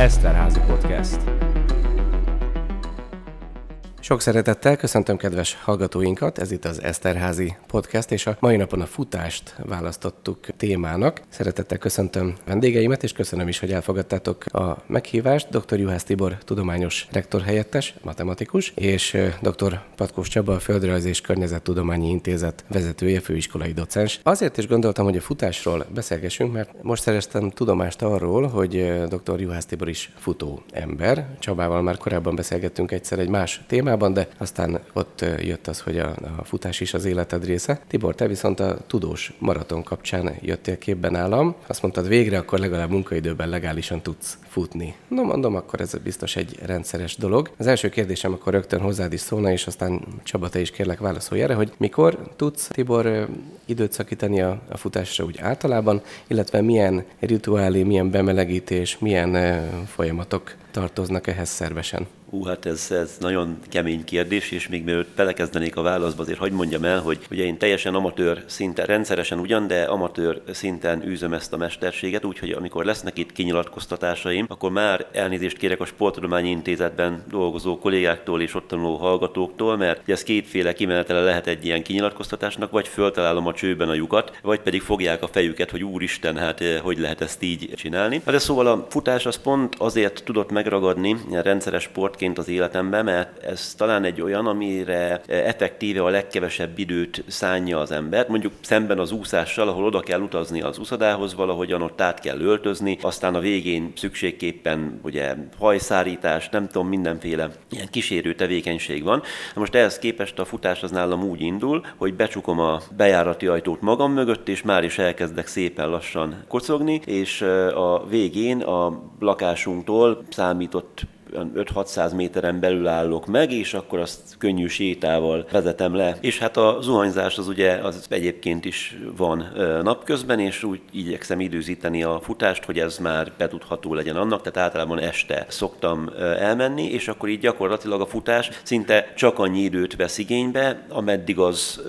Eszterházi Podcast. Sok szeretettel köszöntöm kedves hallgatóinkat, ez itt az Eszterházi Podcast, és a mai napon a futást választottuk témának. Szeretettel köszöntöm vendégeimet, és köszönöm is, hogy elfogadtátok a meghívást. Dr. Juhász Tibor, tudományos rektor helyettes, matematikus, és dr. Patkós Csaba, a Földrajz és Környezettudományi Intézet vezetője, főiskolai docens. Azért is gondoltam, hogy a futásról beszélgessünk, mert most szereztem tudomást arról, hogy dr. Juhász Tibor is futó ember. Csabával már korábban beszélgettünk egyszer egy más témában, témában, de aztán ott jött az, hogy a, a futás is az életed része. Tibor, te viszont a tudós maraton kapcsán jöttél képben állam. Azt mondtad, végre akkor legalább munkaidőben legálisan tudsz futni. No, mondom, akkor ez biztos egy rendszeres dolog. Az első kérdésem akkor rögtön hozzád is szólna, és aztán Csaba, te is kérlek válaszolj erre, hogy mikor tudsz, Tibor, időt szakítani a, a futásra úgy általában, illetve milyen rituálé, milyen bemelegítés, milyen folyamatok tartoznak ehhez szervesen? Ú, hát ez, ez nagyon kemény kérdés, és még mielőtt belekezdenék a válaszba, azért hagyd mondjam el, hogy ugye én teljesen amatőr szinten, rendszeresen ugyan, de amatőr szinten űzöm ezt a mesterséget, úgyhogy amikor lesznek itt kinyilatkoztatásaim, akkor már elnézést kérek a Sporttudományi Intézetben dolgozó kollégáktól és ott tanuló hallgatóktól, mert ez kétféle kimenetele lehet egy ilyen kinyilatkoztatásnak, vagy föltalálom a csőben a lyukat, vagy pedig fogják a fejüket, hogy úristen, hát eh, hogy lehet ezt így csinálni. Hát de szóval a futás az pont azért tudott megragadni rendszeres sport sportként az életemben, mert ez talán egy olyan, amire effektíve a legkevesebb időt szánja az ember. Mondjuk szemben az úszással, ahol oda kell utazni az úszadához, valahogyan ott át kell öltözni, aztán a végén szükségképpen ugye hajszárítás, nem tudom, mindenféle ilyen kísérő tevékenység van. Na most ehhez képest a futás az nálam úgy indul, hogy becsukom a bejárati ajtót magam mögött, és már is elkezdek szépen lassan kocogni, és a végén a lakásunktól számított 5-600 méteren belül állok meg, és akkor azt könnyű sétával vezetem le. És hát a zuhanyzás az ugye az egyébként is van napközben, és úgy igyekszem időzíteni a futást, hogy ez már betudható legyen annak, tehát általában este szoktam elmenni, és akkor így gyakorlatilag a futás szinte csak annyi időt vesz igénybe, ameddig az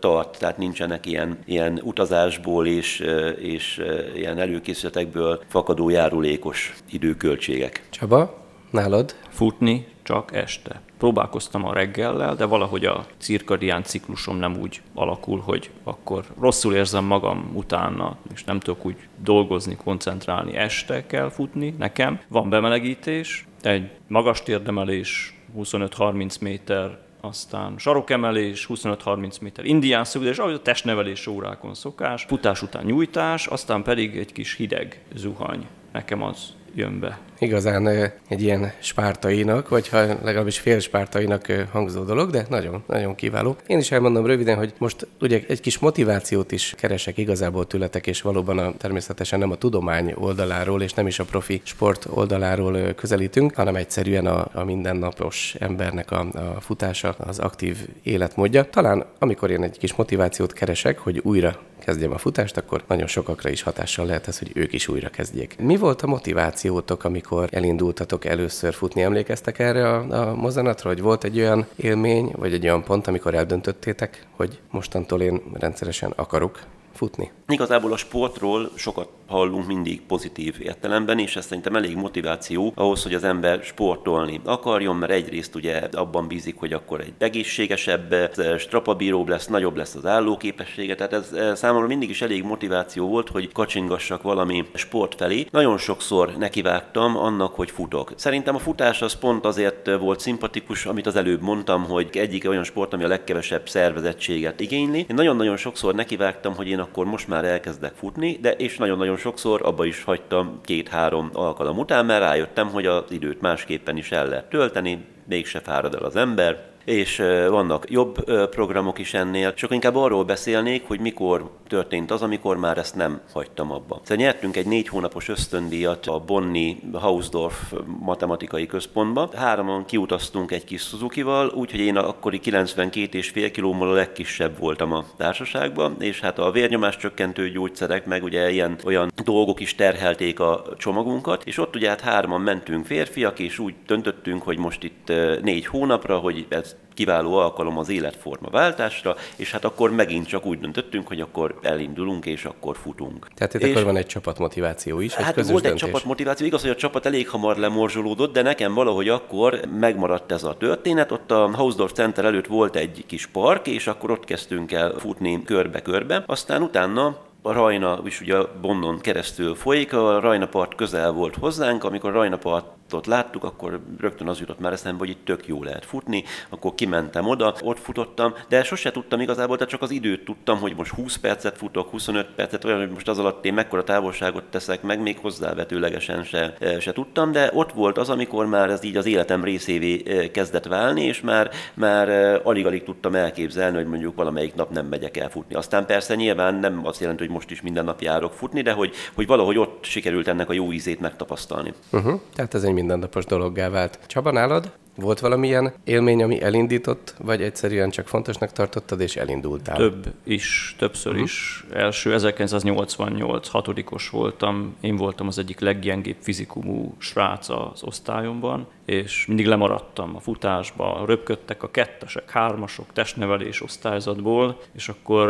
tart, tehát nincsenek ilyen, ilyen utazásból és, és ilyen előkészületekből fakadó járulékos időköltségek. Csaba? Nálad? Futni csak este. Próbálkoztam a reggellel, de valahogy a cirkadián ciklusom nem úgy alakul, hogy akkor rosszul érzem magam utána, és nem tudok úgy dolgozni, koncentrálni. Este kell futni nekem. Van bemelegítés, egy magas térdemelés, 25-30 méter, aztán sarokemelés, 25-30 méter indián szögdés, ahogy a testnevelés órákon szokás, futás után nyújtás, aztán pedig egy kis hideg zuhany. Nekem az jön be. Igazán egy ilyen spártainak, vagy ha legalábbis fél spártainak hangzó dolog, de nagyon, nagyon kiváló. Én is elmondom röviden, hogy most ugye egy kis motivációt is keresek igazából tületek, és valóban a, természetesen nem a tudomány oldaláról, és nem is a profi sport oldaláról közelítünk, hanem egyszerűen a, a mindennapos embernek a, a futása, az aktív életmódja. Talán amikor én egy kis motivációt keresek, hogy újra kezdjem a futást, akkor nagyon sokakra is hatással lehet ez, hogy ők is újra kezdjék. Mi volt a motivációtok, amikor elindultatok először futni? Emlékeztek erre a, a mozanatra, hogy volt egy olyan élmény, vagy egy olyan pont, amikor eldöntöttétek, hogy mostantól én rendszeresen akarok futni? Igazából a sportról sokat hallunk mindig pozitív értelemben, és ez szerintem elég motiváció ahhoz, hogy az ember sportolni akarjon, mert egyrészt ugye abban bízik, hogy akkor egy egészségesebb, strapabíróbb lesz, nagyobb lesz az állóképessége, tehát ez eh, számomra mindig is elég motiváció volt, hogy kacsingassak valami sport felé. Nagyon sokszor nekivágtam annak, hogy futok. Szerintem a futás az pont azért volt szimpatikus, amit az előbb mondtam, hogy egyik olyan sport, ami a legkevesebb szervezettséget igényli. Én nagyon-nagyon sokszor nekivágtam, hogy én akkor most már elkezdek futni, de és nagyon-nagyon sokszor abba is hagytam két-három alkalom után, mert rájöttem, hogy az időt másképpen is el lehet tölteni, mégse fárad el az ember, és vannak jobb programok is ennél. Csak inkább arról beszélnék, hogy mikor történt az, amikor már ezt nem hagytam abba. Szóval nyertünk egy négy hónapos ösztöndíjat a Bonni Hausdorf matematikai központba. Hárman kiutaztunk egy kis Suzuki-val, úgyhogy én akkori 92 és fél kilómmal a legkisebb voltam a társaságban, és hát a vérnyomás csökkentő gyógyszerek, meg ugye ilyen olyan dolgok is terhelték a csomagunkat, és ott ugye hát hárman mentünk férfiak, és úgy döntöttünk, hogy most itt négy hónapra, hogy ez ez kiváló alkalom az életforma váltásra, és hát akkor megint csak úgy döntöttünk, hogy akkor elindulunk, és akkor futunk. Tehát itt és akkor van egy csapatmotiváció is, egy Hát közös volt döntés. egy csapatmotiváció, igaz, hogy a csapat elég hamar lemorzsolódott, de nekem valahogy akkor megmaradt ez a történet. Ott a Hausdorff Center előtt volt egy kis park, és akkor ott kezdtünk el futni körbe-körbe. Aztán utána a Rajna is ugye Bonnon keresztül folyik, a Rajna part közel volt hozzánk, amikor a Partot láttuk, akkor rögtön az jutott már eszembe, hogy itt tök jó lehet futni, akkor kimentem oda, ott futottam, de sose tudtam igazából, tehát csak az időt tudtam, hogy most 20 percet futok, 25 percet, olyan, hogy most az alatt én mekkora távolságot teszek meg, még hozzávetőlegesen se, se tudtam, de ott volt az, amikor már ez így az életem részévé eh, kezdett válni, és már, már eh, alig-alig tudtam elképzelni, hogy mondjuk valamelyik nap nem megyek el futni. Aztán persze nyilván nem azt jelenti, hogy most is minden nap járok futni, de hogy, hogy valahogy ott sikerült ennek a jó ízét megtapasztalni. Uh-huh. Tehát ez egy mindennapos dologgá vált. Csaba, nálad? Volt valamilyen élmény, ami elindított, vagy egyszerűen csak fontosnak tartottad, és elindultál? Több is, többször uh-huh. is. Első 1988 hatodikos voltam, én voltam az egyik leggyengébb fizikumú srác az osztályomban, és mindig lemaradtam a futásba, röpködtek a kettesek, hármasok, testnevelés osztályzatból, és akkor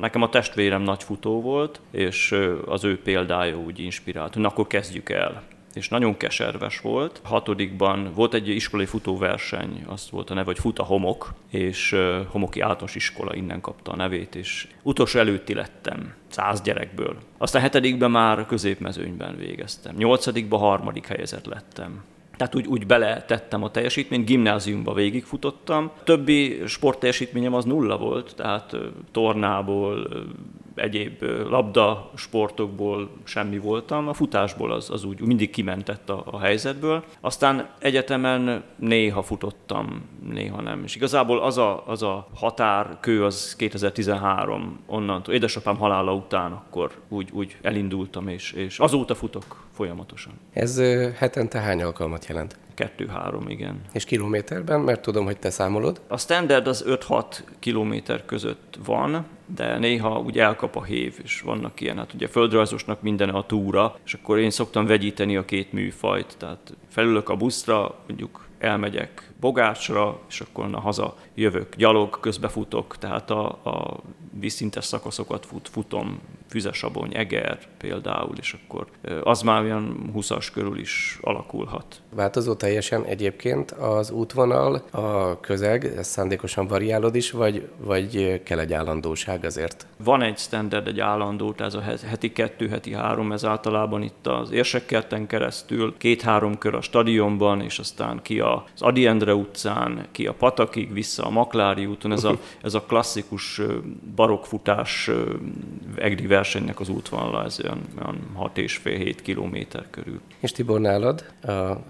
nekem a testvérem nagy futó volt, és az ő példája úgy inspirált, hogy na, akkor kezdjük el és nagyon keserves volt. Hatodikban volt egy iskolai futóverseny, azt volt a neve, hogy Fut a homok, és Homoki általános iskola innen kapta a nevét, és utolsó előtti lettem száz gyerekből. Aztán hetedikben már középmezőnyben végeztem. Nyolcadikban harmadik helyezett lettem. Tehát úgy, úgy beletettem a teljesítményt, gimnáziumba végigfutottam. Többi sportteljesítményem az nulla volt, tehát tornából, egyéb labda sportokból semmi voltam, a futásból az, az úgy mindig kimentett a, a helyzetből. Aztán egyetemen néha futottam, néha nem. És igazából az a, az a határkő az 2013 onnantól, édesapám halála után akkor úgy, úgy elindultam, és, és azóta futok folyamatosan. Ez hetente hány alkalmat jelent? Kettő-három, igen. És kilométerben, mert tudom, hogy te számolod? A standard az 5-6 kilométer között van, de néha úgy elkap a hév, és vannak ilyen, hát ugye földrajzosnak minden a túra, és akkor én szoktam vegyíteni a két műfajt, tehát felülök a buszra, mondjuk elmegyek Bogácsra, és akkor na haza jövök, gyalog, közbefutok, tehát a, a vízszintes szakaszokat fut, futom, Füzesabony, Eger például, és akkor az már olyan 20-as körül is alakulhat. Változó teljesen egyébként az útvonal, a közeg, ez szándékosan variálod is, vagy, vagy kell egy állandóság azért? Van egy standard, egy állandó, ez a heti kettő, heti három, ez általában itt az érsekkerten keresztül, két-három kör a stadionban, és aztán ki az Adi Endre utcán, ki a Patakig, vissza a Maklári úton, ez a, ez a klasszikus barokkfutás egri versenynek az útvonala, ez olyan, olyan 6,5-7 kilométer körül. És Tibor, nálad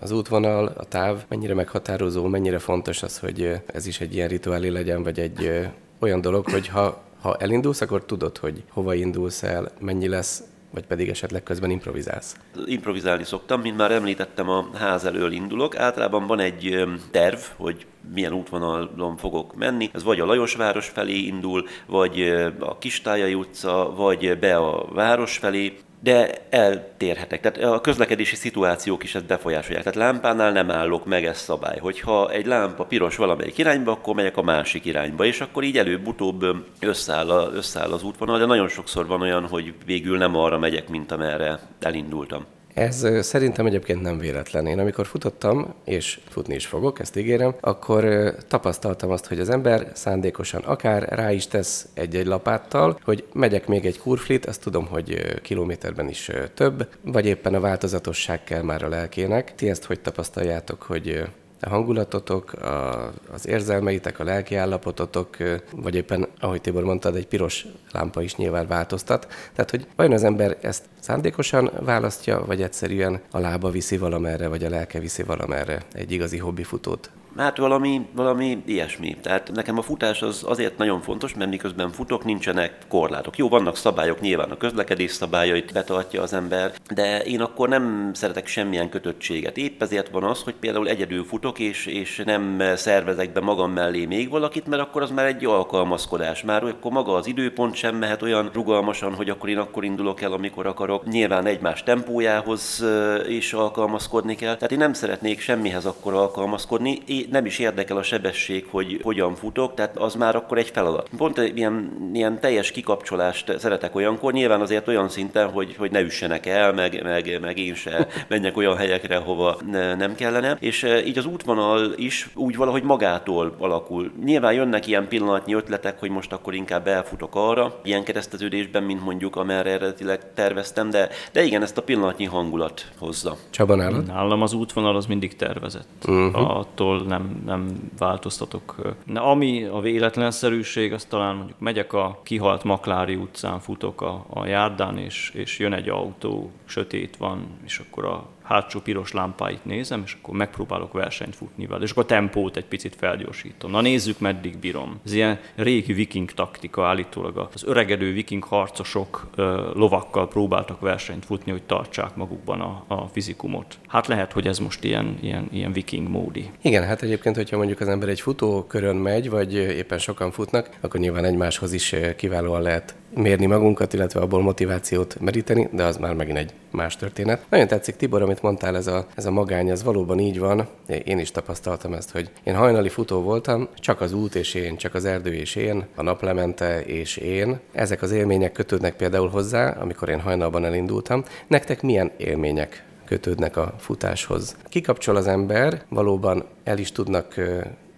az útvonal, a táv mennyire meghatározó, mennyire fontos az, hogy ez is egy ilyen rituálé legyen, vagy egy olyan dolog, hogy ha, ha elindulsz, akkor tudod, hogy hova indulsz el, mennyi lesz vagy pedig esetleg közben improvizálsz? Improvizálni szoktam, mint már említettem, a ház elől indulok. Általában van egy terv, hogy milyen útvonalon fogok menni. Ez vagy a Lajosváros felé indul, vagy a Kistájai utca, vagy be a város felé de eltérhetek. Tehát a közlekedési szituációk is ezt befolyásolják. Tehát lámpánál nem állok meg, ez szabály. Hogyha egy lámpa piros valamelyik irányba, akkor megyek a másik irányba, és akkor így előbb-utóbb összeáll, a, összeáll az útvonal, de nagyon sokszor van olyan, hogy végül nem arra megyek, mint amerre elindultam. Ez szerintem egyébként nem véletlen. Én amikor futottam, és futni is fogok, ezt ígérem, akkor tapasztaltam azt, hogy az ember szándékosan akár rá is tesz egy-egy lapáttal, hogy megyek még egy kurflit, azt tudom, hogy kilométerben is több, vagy éppen a változatosság kell már a lelkének. Ti ezt hogy tapasztaljátok, hogy a hangulatotok, a, az érzelmeitek, a lelki állapototok, vagy éppen, ahogy Tibor mondtad, egy piros lámpa is nyilván változtat. Tehát, hogy vajon az ember ezt szándékosan választja, vagy egyszerűen a lába viszi valamerre, vagy a lelke viszi valamerre egy igazi hobbifutót? Hát valami, valami ilyesmi. Tehát nekem a futás az azért nagyon fontos, mert miközben futok, nincsenek korlátok. Jó, vannak szabályok, nyilván a közlekedés szabályait betartja az ember, de én akkor nem szeretek semmilyen kötöttséget. Épp ezért van az, hogy például egyedül futok, és, és nem szervezek be magam mellé még valakit, mert akkor az már egy alkalmazkodás. Már akkor maga az időpont sem mehet olyan rugalmasan, hogy akkor én akkor indulok el, amikor akarok. Nyilván egymás tempójához is alkalmazkodni kell. Tehát én nem szeretnék semmihez akkor alkalmazkodni. Én nem is érdekel a sebesség, hogy hogyan futok, tehát az már akkor egy feladat. Pont ilyen, ilyen teljes kikapcsolást szeretek olyankor, nyilván azért olyan szinten, hogy, hogy ne üssenek el, meg, meg, meg én se menjek olyan helyekre, hova ne, nem kellene. És így az útvonal is úgy valahogy magától alakul. Nyilván jönnek ilyen pillanatnyi ötletek, hogy most akkor inkább elfutok arra, ilyen kereszteződésben, mint mondjuk amerre eredetileg terveztem, de, de igen, ezt a pillanatnyi hangulat hozza. Csaba nálad? Nálam az útvonal az mindig tervezett. Uh-huh. Attól nem, nem változtatok. Na, ami a véletlenszerűség, az talán mondjuk megyek a kihalt Maklári utcán, futok a, a járdán, és, és jön egy autó, sötét van, és akkor a hátsó piros lámpáit nézem, és akkor megpróbálok versenyt futni vele, és akkor a tempót egy picit felgyorsítom. Na nézzük, meddig bírom. Ez ilyen régi viking taktika, állítólag az öregedő viking harcosok ö, lovakkal próbáltak versenyt futni, hogy tartsák magukban a, a fizikumot. Hát lehet, hogy ez most ilyen, ilyen, ilyen viking módi. Igen, hát egyébként, hogyha mondjuk az ember egy futókörön megy, vagy éppen sokan futnak, akkor nyilván egymáshoz is kiválóan lehet mérni magunkat, illetve abból motivációt meríteni, de az már megint egy más történet. Nagyon tetszik, Tibor, amit mondtál, ez a, ez a magány, ez valóban így van. Én is tapasztaltam ezt, hogy én hajnali futó voltam, csak az út és én, csak az erdő és én, a naplemente és én. Ezek az élmények kötődnek például hozzá, amikor én hajnalban elindultam. Nektek milyen élmények kötődnek a futáshoz? Kikapcsol az ember, valóban el is tudnak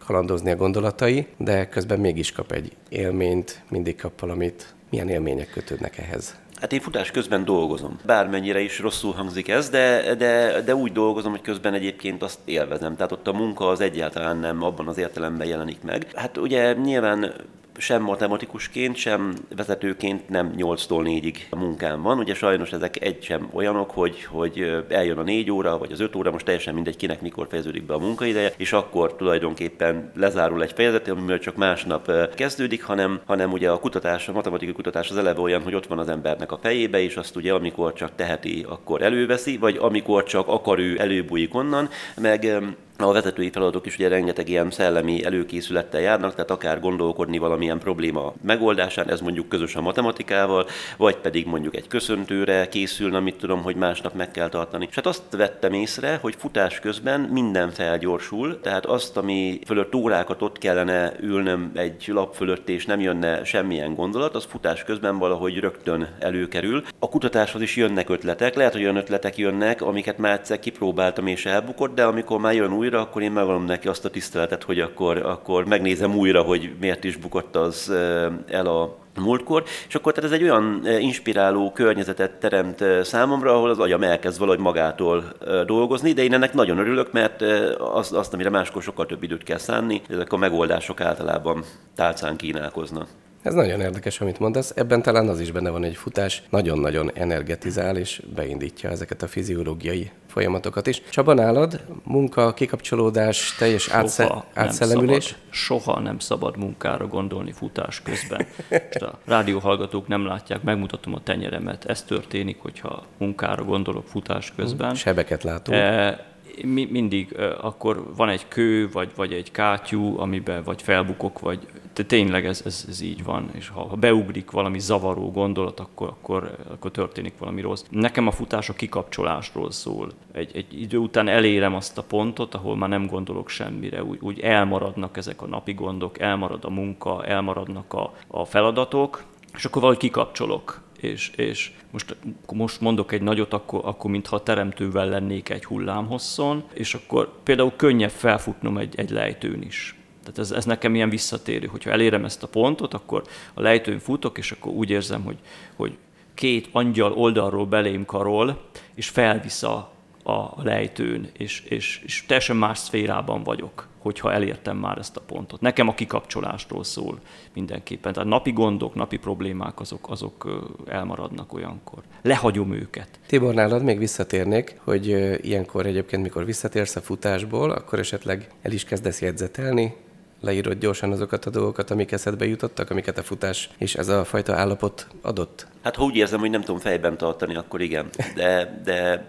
kalandozni a gondolatai, de közben mégis kap egy élményt, mindig kap valamit, milyen élmények kötődnek ehhez? Hát én futás közben dolgozom. Bármennyire is rosszul hangzik ez, de, de, de úgy dolgozom, hogy közben egyébként azt élvezem. Tehát ott a munka az egyáltalán nem abban az értelemben jelenik meg. Hát ugye nyilván sem matematikusként, sem vezetőként nem 8-tól 4-ig a munkám van. Ugye sajnos ezek egy sem olyanok, hogy, hogy eljön a 4 óra, vagy az 5 óra, most teljesen mindegy, kinek mikor fejeződik be a munkaideje, és akkor tulajdonképpen lezárul egy fejezet, amivel csak másnap kezdődik, hanem, hanem ugye a kutatás, a matematikai kutatás az eleve olyan, hogy ott van az embernek a fejébe, és azt ugye amikor csak teheti, akkor előveszi, vagy amikor csak akar ő előbújik onnan, meg a vezetői feladatok is ugye rengeteg ilyen szellemi előkészülettel járnak, tehát akár gondolkodni valamilyen probléma megoldásán, ez mondjuk közös a matematikával, vagy pedig mondjuk egy köszöntőre készülne, amit tudom, hogy másnap meg kell tartani. És hát azt vettem észre, hogy futás közben minden felgyorsul, tehát azt, ami fölött órákat ott kellene ülnöm egy lap fölött, és nem jönne semmilyen gondolat, az futás közben valahogy rögtön előkerül. A kutatáshoz is jönnek ötletek, lehet, hogy olyan ötletek jönnek, amiket már egyszer kipróbáltam és elbukott, de amikor már jön új újra, akkor én megadom neki azt a tiszteletet, hogy akkor, akkor megnézem újra, hogy miért is bukott az el a múltkor, és akkor tehát ez egy olyan inspiráló környezetet teremt számomra, ahol az agyam elkezd valahogy magától dolgozni, de én ennek nagyon örülök, mert azt, azt amire máskor sokkal több időt kell szánni, ezek a megoldások általában tálcán kínálkoznak. Ez nagyon érdekes, amit mondasz. Ebben talán az is benne van, hogy futás nagyon-nagyon energetizál, és beindítja ezeket a fiziológiai folyamatokat is. Csaba, nálad munka, kikapcsolódás, teljes átsze- átszellemülés? Nem szabad, soha nem szabad munkára gondolni futás közben. Most a rádióhallgatók nem látják, megmutatom a tenyeremet. Ez történik, hogyha munkára gondolok futás közben. Sebeket látunk. E, mi, mindig akkor van egy kő, vagy, vagy egy kátyú, amiben vagy felbukok, vagy de tényleg ez, ez, ez így van, és ha, ha beugrik valami zavaró gondolat, akkor, akkor, akkor történik valami rossz. Nekem a futás a kikapcsolásról szól. Egy, egy idő után elérem azt a pontot, ahol már nem gondolok semmire, úgy, úgy elmaradnak ezek a napi gondok, elmarad a munka, elmaradnak a, a feladatok, és akkor valahogy kikapcsolok és, és most, most mondok egy nagyot, akkor, akkor mintha teremtővel lennék egy hullámhosszon, és akkor például könnyebb felfutnom egy, egy lejtőn is. Tehát ez, ez nekem ilyen visszatérő, hogyha elérem ezt a pontot, akkor a lejtőn futok, és akkor úgy érzem, hogy, hogy két angyal oldalról belém karol, és felvisz a, a lejtőn, és, és, és teljesen más szférában vagyok hogyha elértem már ezt a pontot. Nekem a kikapcsolásról szól mindenképpen. Tehát napi gondok, napi problémák azok, azok elmaradnak olyankor. Lehagyom őket. Tibor, nálad még visszatérnék, hogy ilyenkor egyébként, mikor visszatérsz a futásból, akkor esetleg el is kezdesz jegyzetelni, leírod gyorsan azokat a dolgokat, amik eszedbe jutottak, amiket a futás és ez a fajta állapot adott? Hát ha úgy érzem, hogy nem tudom fejben tartani, akkor igen. De, de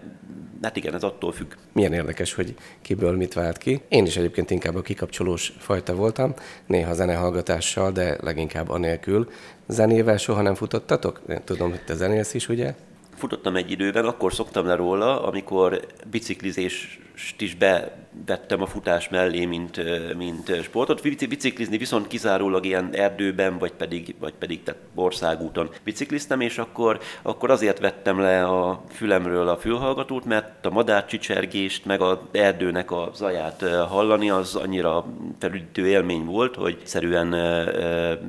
Hát igen, ez attól függ. Milyen érdekes, hogy kiből mit vált ki. Én is egyébként inkább a kikapcsolós fajta voltam, néha zenehallgatással, de leginkább anélkül. Zenével soha nem futottatok? Tudom, hogy te zenélsz is, ugye? Futottam egy időben, akkor szoktam le róla, amikor biciklizés is bevettem a futás mellé, mint, mint sportot. Biciklizni viszont kizárólag ilyen erdőben, vagy pedig, vagy pedig tehát országúton bicikliztem, és akkor, akkor azért vettem le a fülemről a fülhallgatót, mert a madárcsicsergést, meg a erdőnek a zaját hallani, az annyira felüdítő élmény volt, hogy szerűen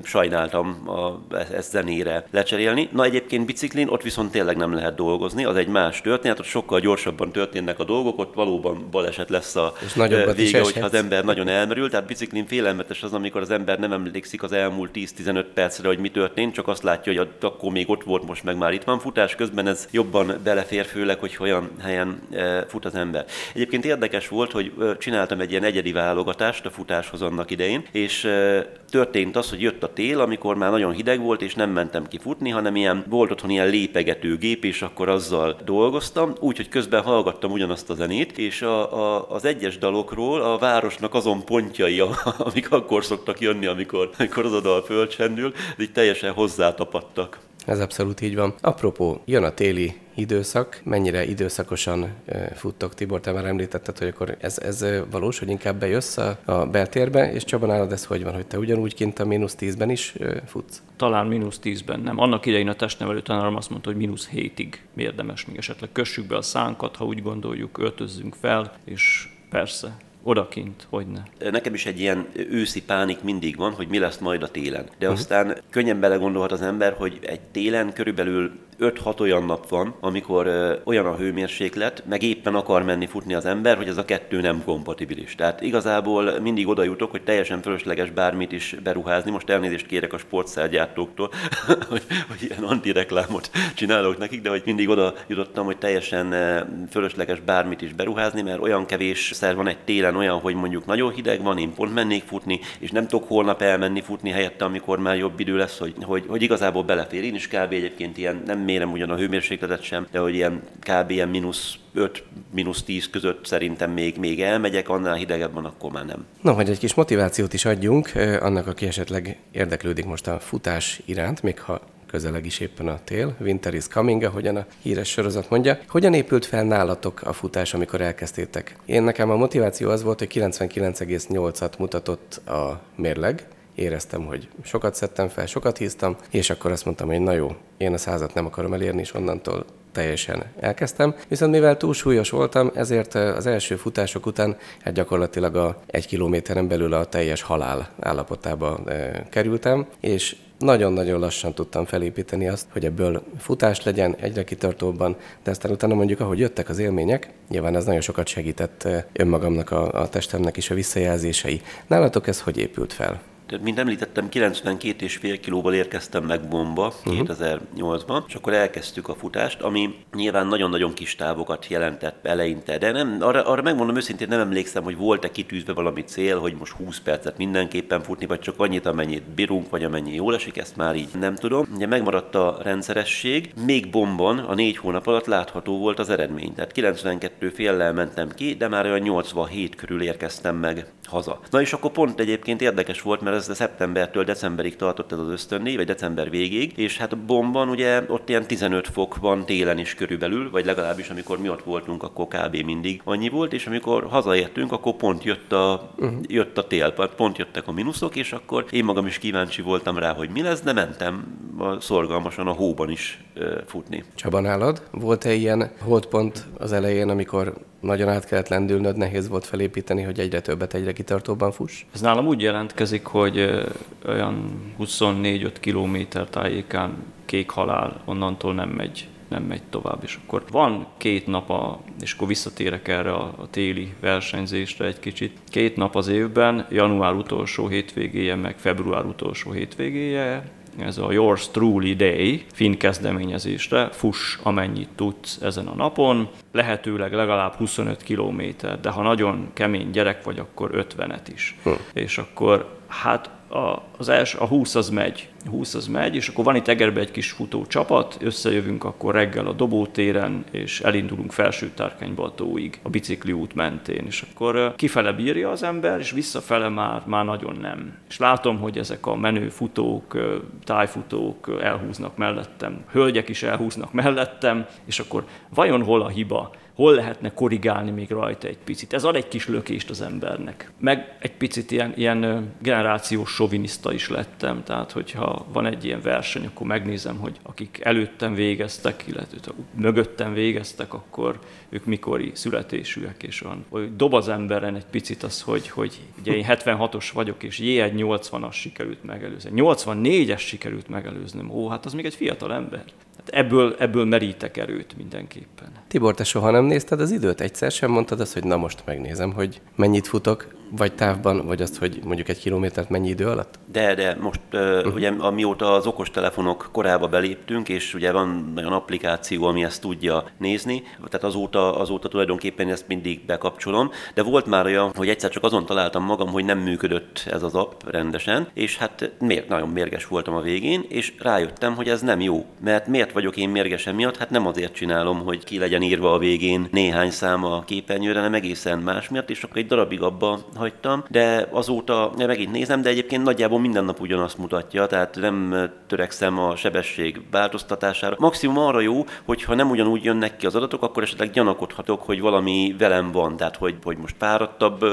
sajnáltam a, ezt zenére lecserélni. Na egyébként biciklin ott viszont tényleg nem lehet dolgozni, az egy más történet, ott sokkal gyorsabban történnek a dolgok, ott valóban baleset lesz a És vége, hogyha az ember nagyon elmerül. Tehát biciklin félelmetes az, amikor az ember nem emlékszik az elmúlt 10-15 percre, hogy mi történt, csak azt látja, hogy akkor még ott volt, most meg már itt van. Futás közben ez jobban belefér, főleg, hogy olyan helyen fut az ember. Egyébként érdekes volt, hogy csináltam egy ilyen egyedi válogatást a futáshoz annak idején, és történt az, hogy jött a tél, amikor már nagyon hideg volt, és nem mentem ki futni, hanem ilyen, volt otthon ilyen lépegető gép, és akkor azzal dolgoztam, úgyhogy közben hallgattam ugyanazt a zenét, és a, a, az egyes dalokról a városnak azon pontjai, amik akkor szoktak jönni, amikor, amikor az a dal fölcsendül, így teljesen hozzátapadtak. Ez abszolút így van. Apropó, jön a téli időszak, mennyire időszakosan futtok, Tibor, te már említetted, hogy akkor ez, ez valós, hogy inkább bejössz a, a beltérbe, és Csaba nálad ez hogy van, hogy te ugyanúgy kint a mínusz tízben is futsz? Talán mínusz tízben nem. Annak idején a testnevelő tanárom azt mondta, hogy mínusz hétig érdemes még esetleg kössük be a szánkat, ha úgy gondoljuk, öltözzünk fel, és persze odakint, hogy ne. Nekem is egy ilyen őszi pánik mindig van, hogy mi lesz majd a télen. De uh-huh. aztán könnyen belegondolhat az ember, hogy egy télen körülbelül 5-6 olyan nap van, amikor ö, olyan a hőmérséklet, meg éppen akar menni futni az ember, hogy ez a kettő nem kompatibilis. Tehát igazából mindig oda jutok, hogy teljesen fölösleges bármit is beruházni. Most elnézést kérek a sportszergyártóktól, hogy, hogy ilyen antireklámot csinálok nekik, de hogy mindig oda jutottam, hogy teljesen fölösleges bármit is beruházni, mert olyan kevés szer van egy télen olyan, hogy mondjuk nagyon hideg van, én pont mennék futni, és nem tudok holnap elmenni futni helyette, amikor már jobb idő lesz, hogy, hogy, hogy igazából belefér. Én is kb. egyébként ilyen nem mérem ugyan a hőmérsékletet sem, de hogy ilyen kb. ilyen mínusz 5, mínusz 10 között szerintem még, még elmegyek, annál hidegebb van, akkor már nem. Na, hogy egy kis motivációt is adjunk annak, aki esetleg érdeklődik most a futás iránt, még ha közeleg is éppen a tél, winter is coming, ahogyan a híres sorozat mondja. Hogyan épült fel nálatok a futás, amikor elkezdtétek? Én nekem a motiváció az volt, hogy 99,8-at mutatott a mérleg, éreztem, hogy sokat szedtem fel, sokat híztam, és akkor azt mondtam, hogy na jó, én a százat nem akarom elérni, és onnantól teljesen elkezdtem. Viszont mivel túl súlyos voltam, ezért az első futások után hát gyakorlatilag a egy kilométeren belül a teljes halál állapotába kerültem, és nagyon-nagyon lassan tudtam felépíteni azt, hogy ebből futás legyen egyre kitartóbban, de aztán utána mondjuk, ahogy jöttek az élmények, nyilván ez nagyon sokat segített önmagamnak, a, a testemnek is a visszajelzései. Nálatok ez hogy épült fel? Tehát, mint említettem, 92,5 kilóval érkeztem meg bomba uh-huh. 2008-ban, és akkor elkezdtük a futást, ami nyilván nagyon-nagyon kis távokat jelentett eleinte, de nem, arra, arra megmondom őszintén, nem emlékszem, hogy volt-e kitűzve valami cél, hogy most 20 percet mindenképpen futni, vagy csak annyit, amennyit bírunk, vagy amennyi jól esik, ezt már így nem tudom. Ugye megmaradt a rendszeresség, még bomban a négy hónap alatt látható volt az eredmény. Tehát 92 féllel mentem ki, de már olyan 87 körül érkeztem meg haza. Na és akkor pont egyébként érdekes volt, mert ez szeptembertől decemberig tartott ez az ösztönnév, vagy december végéig, és hát bomban ugye ott ilyen 15 fok van télen is körülbelül, vagy legalábbis amikor mi ott voltunk, akkor kb. mindig annyi volt, és amikor hazaértünk, akkor pont jött a, uh-huh. jött a tél, pont jöttek a mínuszok, és akkor én magam is kíváncsi voltam rá, hogy mi lesz, de mentem a, szorgalmasan a hóban is futni. Csaba, nálad volt-e ilyen holdpont az elején, amikor nagyon át kellett lendülnöd, nehéz volt felépíteni, hogy egyre többet, egyre kitartóban fuss? Ez nálam úgy jelentkezik, hogy olyan 24-5 kilométer tájékán kék halál, onnantól nem megy nem megy tovább. És akkor van két nap, a, és akkor visszatérek erre a, a téli versenyzésre egy kicsit. Két nap az évben, január utolsó hétvégéje, meg február utolsó hétvégéje, ez a Yours Truly Day finn kezdeményezésre, fuss amennyit tudsz ezen a napon, lehetőleg legalább 25 kilométer, de ha nagyon kemény gyerek vagy, akkor 50-et is. Hm. És akkor hát a, az első, a 20 az megy, 20 az megy, és akkor van itt Egerbe egy kis futó csapat, összejövünk akkor reggel a dobótéren, és elindulunk felső tóig, a bicikli út mentén, és akkor kifele bírja az ember, és visszafele már, már nagyon nem. És látom, hogy ezek a menő futók, tájfutók elhúznak mellettem, hölgyek is elhúznak mellettem, és akkor vajon hol a hiba? Hol lehetne korrigálni még rajta egy picit. Ez ad egy kis lökést az embernek. Meg egy picit ilyen, ilyen generációs soviniszta is lettem, tehát hogyha van egy ilyen verseny, akkor megnézem, hogy akik előttem végeztek, illetve mögöttem végeztek, akkor ők mikori születésűek, és van. Hogy dob az emberen egy picit az, hogy, hogy ugye én 76-os vagyok, és J1 80-as sikerült megelőzni. 84-es sikerült megelőznöm. Ó, hát az még egy fiatal ember. Ebből, ebből merítek erőt mindenképpen. Tibor, te soha nem nézted az időt? Egyszer sem mondtad azt, hogy na most megnézem, hogy mennyit futok, vagy távban, vagy azt, hogy mondjuk egy kilométert mennyi idő alatt? De, de most uh, ugye amióta az okostelefonok korába beléptünk, és ugye van olyan applikáció, ami ezt tudja nézni, tehát azóta, azóta tulajdonképpen ezt mindig bekapcsolom, de volt már olyan, hogy egyszer csak azon találtam magam, hogy nem működött ez az app rendesen, és hát miért nagyon mérges voltam a végén, és rájöttem, hogy ez nem jó, mert miért vagyok én mérges emiatt? Hát nem azért csinálom, hogy ki legyen írva a végén néhány szám a képernyőre, hanem egészen más miatt, és akkor egy darabig abba hagytam, de azóta megint nézem, de egyébként nagyjából minden nap ugyanazt mutatja, tehát nem törekszem a sebesség változtatására. Maximum arra jó, hogyha nem ugyanúgy jönnek ki az adatok, akkor esetleg gyanakodhatok, hogy valami velem van, tehát hogy, hogy most fáradtabb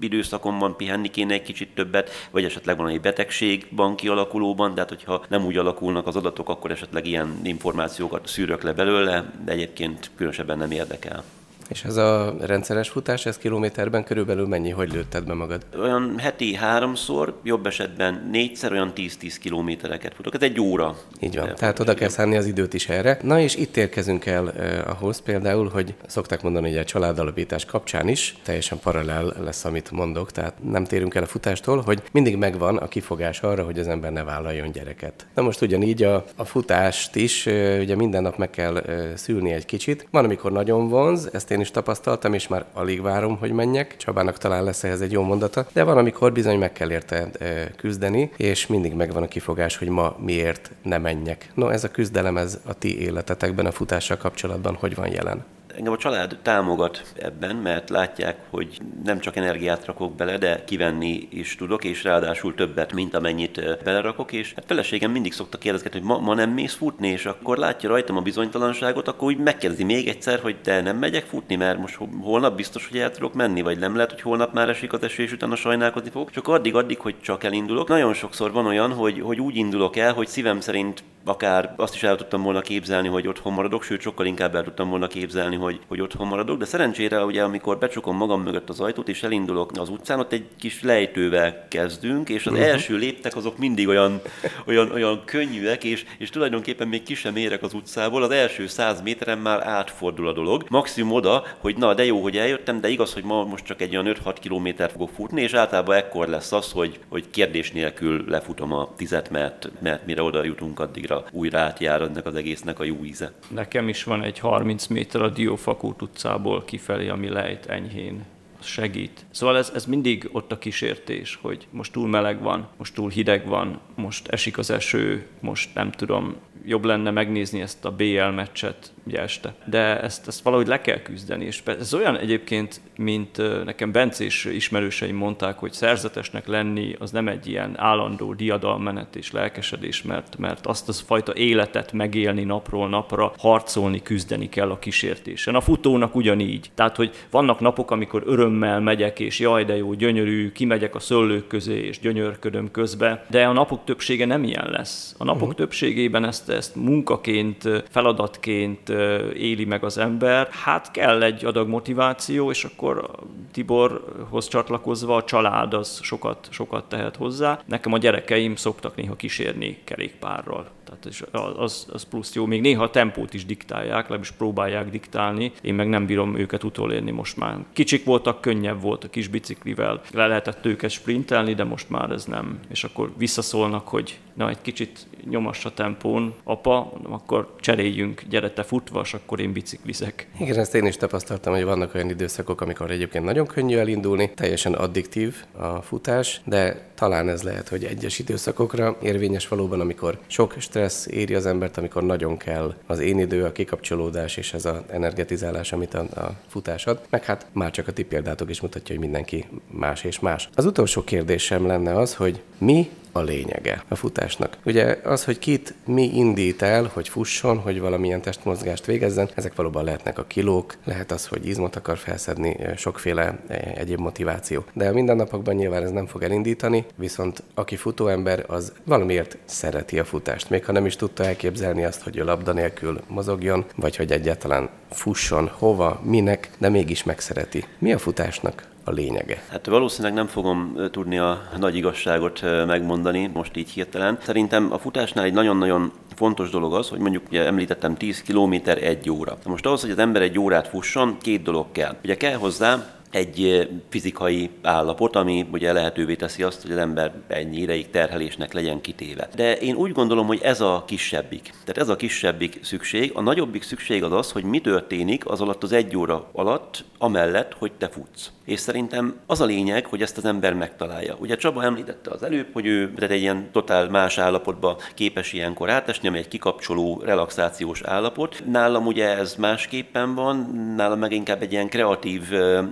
időszakomban pihenni kéne egy kicsit többet, vagy esetleg valami betegség van kialakulóban, tehát hogyha nem úgy alakulnak az adatok, akkor esetleg ilyen információkat szűrök le belőle, de egyébként különösebben nem érdekel. És ez a rendszeres futás, ez kilométerben körülbelül mennyi, hogy lőtted be magad? Olyan heti háromszor, jobb esetben négyszer, olyan 10-10 kilométereket futok. Ez egy óra. Így van, tehát oda kell szánni az időt is erre. Na és itt érkezünk el eh, ahhoz például, hogy szokták mondani, hogy a családalapítás kapcsán is teljesen paralel lesz, amit mondok, tehát nem térünk el a futástól, hogy mindig megvan a kifogás arra, hogy az ember ne vállaljon gyereket. Na most ugyanígy a, a futást is, eh, ugye minden nap meg kell eh, szülni egy kicsit. Van, amikor nagyon vonz, ezt én is tapasztaltam, és már alig várom, hogy menjek. Csabának talán lesz ehhez egy jó mondata. De van, amikor bizony meg kell érte eh, küzdeni, és mindig megvan a kifogás, hogy ma miért ne menjek. No, ez a küzdelem, ez a ti életetekben, a futással kapcsolatban hogy van jelen? Engem a család támogat ebben, mert látják, hogy nem csak energiát rakok bele, de kivenni is tudok, és ráadásul többet, mint amennyit belerakok, és hát feleségem mindig szokta kérdezni, hogy ma, ma nem mész futni, és akkor látja rajtam a bizonytalanságot, akkor úgy megkérdezi még egyszer, hogy de nem megyek futni, mert most holnap biztos, hogy el tudok menni, vagy nem lehet, hogy holnap már esik az eső, és utána sajnálkozni fog. Csak addig-addig, hogy csak elindulok. Nagyon sokszor van olyan, hogy, hogy úgy indulok el, hogy szívem szerint akár azt is el tudtam volna képzelni, hogy otthon maradok, sőt sokkal inkább el tudtam volna képzelni, hogy, hogy otthon maradok, de szerencsére ugye amikor becsukom magam mögött az ajtót és elindulok az utcán, ott egy kis lejtővel kezdünk, és az uh-huh. első léptek azok mindig olyan, olyan, olyan könnyűek, és, és tulajdonképpen még ki sem érek az utcából, az első száz méteren már átfordul a dolog. Maximum oda, hogy na de jó, hogy eljöttem, de igaz, hogy ma most csak egy olyan 5-6 kilométert fogok futni, és általában ekkor lesz az, hogy, hogy kérdés nélkül lefutom a tizet, mert, mert mire oda jutunk addigra újra, átjár ennek az egésznek a jó íze. Nekem is van egy 30 méter a Diófakút utcából kifelé, ami lejt enyhén segít. Szóval ez, ez mindig ott a kísértés, hogy most túl meleg van, most túl hideg van, most esik az eső, most nem tudom, jobb lenne megnézni ezt a BL meccset ugye este. De ezt, ezt valahogy le kell küzdeni, és ez olyan egyébként, mint nekem Bencés ismerőseim mondták, hogy szerzetesnek lenni az nem egy ilyen állandó diadalmenet és lelkesedés, mert, mert azt az fajta életet megélni napról napra, harcolni, küzdeni kell a kísértésen. A futónak ugyanígy. Tehát, hogy vannak napok, amikor örömmel megyek, és jaj, de jó, gyönyörű, kimegyek a szöllők közé, és gyönyörködöm közbe, de a napok többsége nem ilyen lesz. A napok uh-huh. többségében ezt, ezt munkaként, feladatként éli meg az ember. Hát kell egy adag motiváció, és akkor Tiborhoz csatlakozva a család az sokat, sokat tehet hozzá. Nekem a gyerekeim szoktak néha kísérni kerékpárral Tehát az, az plusz jó. Még néha a tempót is diktálják, legalábbis próbálják diktálni. Én meg nem bírom őket utolérni most már. Kicsik voltak, könnyebb volt a kis biciklivel. Le lehetett őket sprintelni, de most már ez nem. És akkor visszaszólnak, hogy na, egy kicsit nyomass a tempón, apa, akkor cseréljünk, gyere te futva, és akkor én biciklizek. Igen, ezt én is tapasztaltam, hogy vannak olyan időszakok, amikor egyébként nagyon könnyű elindulni, teljesen addiktív a futás, de talán ez lehet, hogy egyes időszakokra érvényes valóban, amikor sok stressz éri az embert, amikor nagyon kell az én idő, a kikapcsolódás és ez az energetizálás, amit a, a futás ad. Meg hát már csak a ti példátok is mutatja, hogy mindenki más és más. Az utolsó kérdésem lenne az, hogy mi a lényege a futásnak. Ugye az, hogy kit mi indít el, hogy fusson, hogy valamilyen testmozgást végezzen, ezek valóban lehetnek a kilók, lehet az, hogy izmot akar felszedni, sokféle egyéb motiváció. De a mindennapokban nyilván ez nem fog elindítani, viszont aki futóember, az valamiért szereti a futást. Még ha nem is tudta elképzelni azt, hogy a labda nélkül mozogjon, vagy hogy egyáltalán fusson, hova, minek, de mégis megszereti. Mi a futásnak a lényege? Hát valószínűleg nem fogom tudni a nagy igazságot megmondani most így hirtelen. Szerintem a futásnál egy nagyon-nagyon fontos dolog az, hogy mondjuk ugye említettem 10 km egy óra. Most ahhoz, hogy az ember egy órát fusson, két dolog kell. Ugye kell hozzá egy fizikai állapot, ami ugye lehetővé teszi azt, hogy az ember ennyi ideig terhelésnek legyen kitéve. De én úgy gondolom, hogy ez a kisebbik. Tehát ez a kisebbik szükség. A nagyobbik szükség az az, hogy mi történik az alatt az egy óra alatt, amellett, hogy te futsz. És szerintem az a lényeg, hogy ezt az ember megtalálja. Ugye Csaba említette az előbb, hogy ő tehát egy ilyen totál más állapotba képes ilyenkor átesni, ami egy kikapcsoló, relaxációs állapot. Nálam ugye ez másképpen van, nálam meg inkább egy ilyen kreatív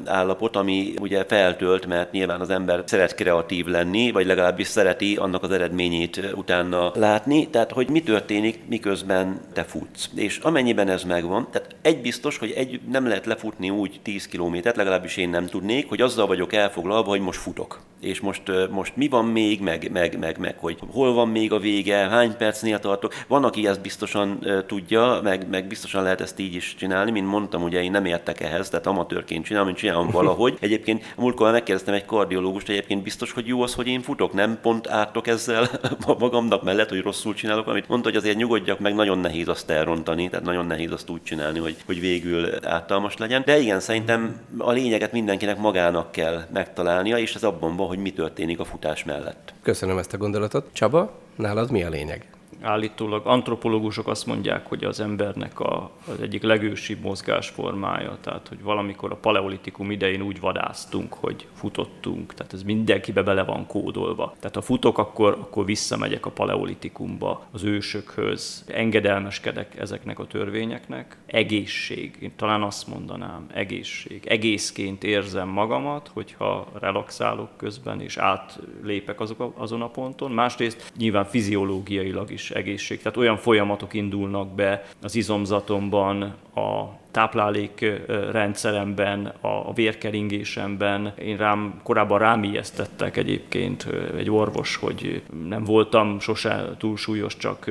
állapot, ami ugye feltölt, mert nyilván az ember szeret kreatív lenni, vagy legalábbis szereti annak az eredményét utána látni. Tehát, hogy mi történik, miközben te futsz. És amennyiben ez megvan, tehát egy biztos, hogy egy nem lehet lefutni úgy 10 kilométert, legalábbis én nem tudnék, hogy azzal vagyok elfoglalva, hogy most futok. És most, most mi van még, meg, meg, meg, meg, hogy hol van még a vége, hány percnél tartok. Van, aki ezt biztosan tudja, meg, meg biztosan lehet ezt így is csinálni, mint mondtam, ugye én nem értek ehhez, tehát amatőrként csinálom, mint csinálom valahogy. Egyébként múltkor megkérdeztem egy kardiológust, egyébként biztos, hogy jó az, hogy én futok, nem pont ártok ezzel magamnak mellett, hogy rosszul csinálok, amit mondta, hogy azért nyugodjak meg, nagyon nehéz azt elrontani, tehát nagyon nehéz azt úgy csinálni, hogy, hogy végül ártalmas legyen. De igen, szerintem a lényeget mindenkinek magának kell megtalálnia, és ez abban van, hogy mi történik a futás mellett. Köszönöm ezt a gondolatot. Csaba, nálad mi a lényeg? Állítólag antropológusok azt mondják, hogy az embernek a, az egyik legősibb mozgásformája, tehát hogy valamikor a paleolitikum idején úgy vadáztunk, hogy futottunk, tehát ez mindenkibe bele van kódolva. Tehát ha futok, akkor, akkor visszamegyek a paleolitikumba, az ősökhöz, engedelmeskedek ezeknek a törvényeknek. Egészség, én talán azt mondanám, egészség. Egészként érzem magamat, hogyha relaxálok közben, és átlépek azok, azon a ponton. Másrészt nyilván fiziológiailag is egészség. Tehát olyan folyamatok indulnak be az izomzatomban, a táplálékrendszeremben, a vérkeringésemben. Én rám, korábban rám ijesztettek egyébként egy orvos, hogy nem voltam sose túlsúlyos, csak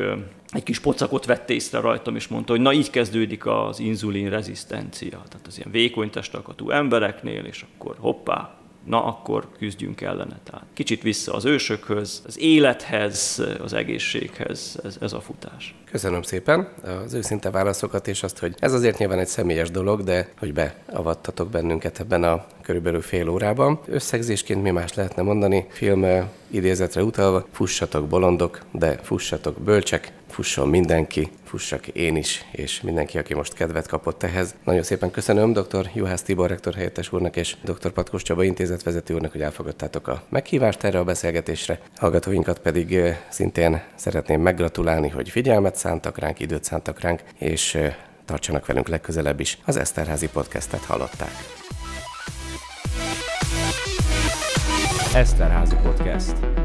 egy kis pocakot vett észre rajtam, és mondta, hogy na így kezdődik az inzulin rezisztencia. Tehát az ilyen vékony testalkatú embereknél, és akkor hoppá, na akkor küzdjünk ellene. Tehát kicsit vissza az ősökhöz, az élethez, az egészséghez, ez, ez a futás. Köszönöm szépen az őszinte válaszokat, és azt, hogy ez azért nyilván egy személyes dolog, de hogy beavattatok bennünket ebben a körülbelül fél órában. Összegzésként mi más lehetne mondani? Film idézetre utalva, fussatok bolondok, de fussatok bölcsek, fusson mindenki, fussak én is, és mindenki, aki most kedvet kapott ehhez. Nagyon szépen köszönöm dr. Juhász Tibor rektor helyettes úrnak és dr. Patkos Csaba intézetvezető úrnak, hogy elfogadtátok a meghívást erre a beszélgetésre. Hallgatóinkat pedig szintén szeretném meggratulálni, hogy figyelmet szántak ránk, időt szántak ránk, és tartsanak velünk legközelebb is. Az Eszterházi podcastet hallották. Eszterházi podcast.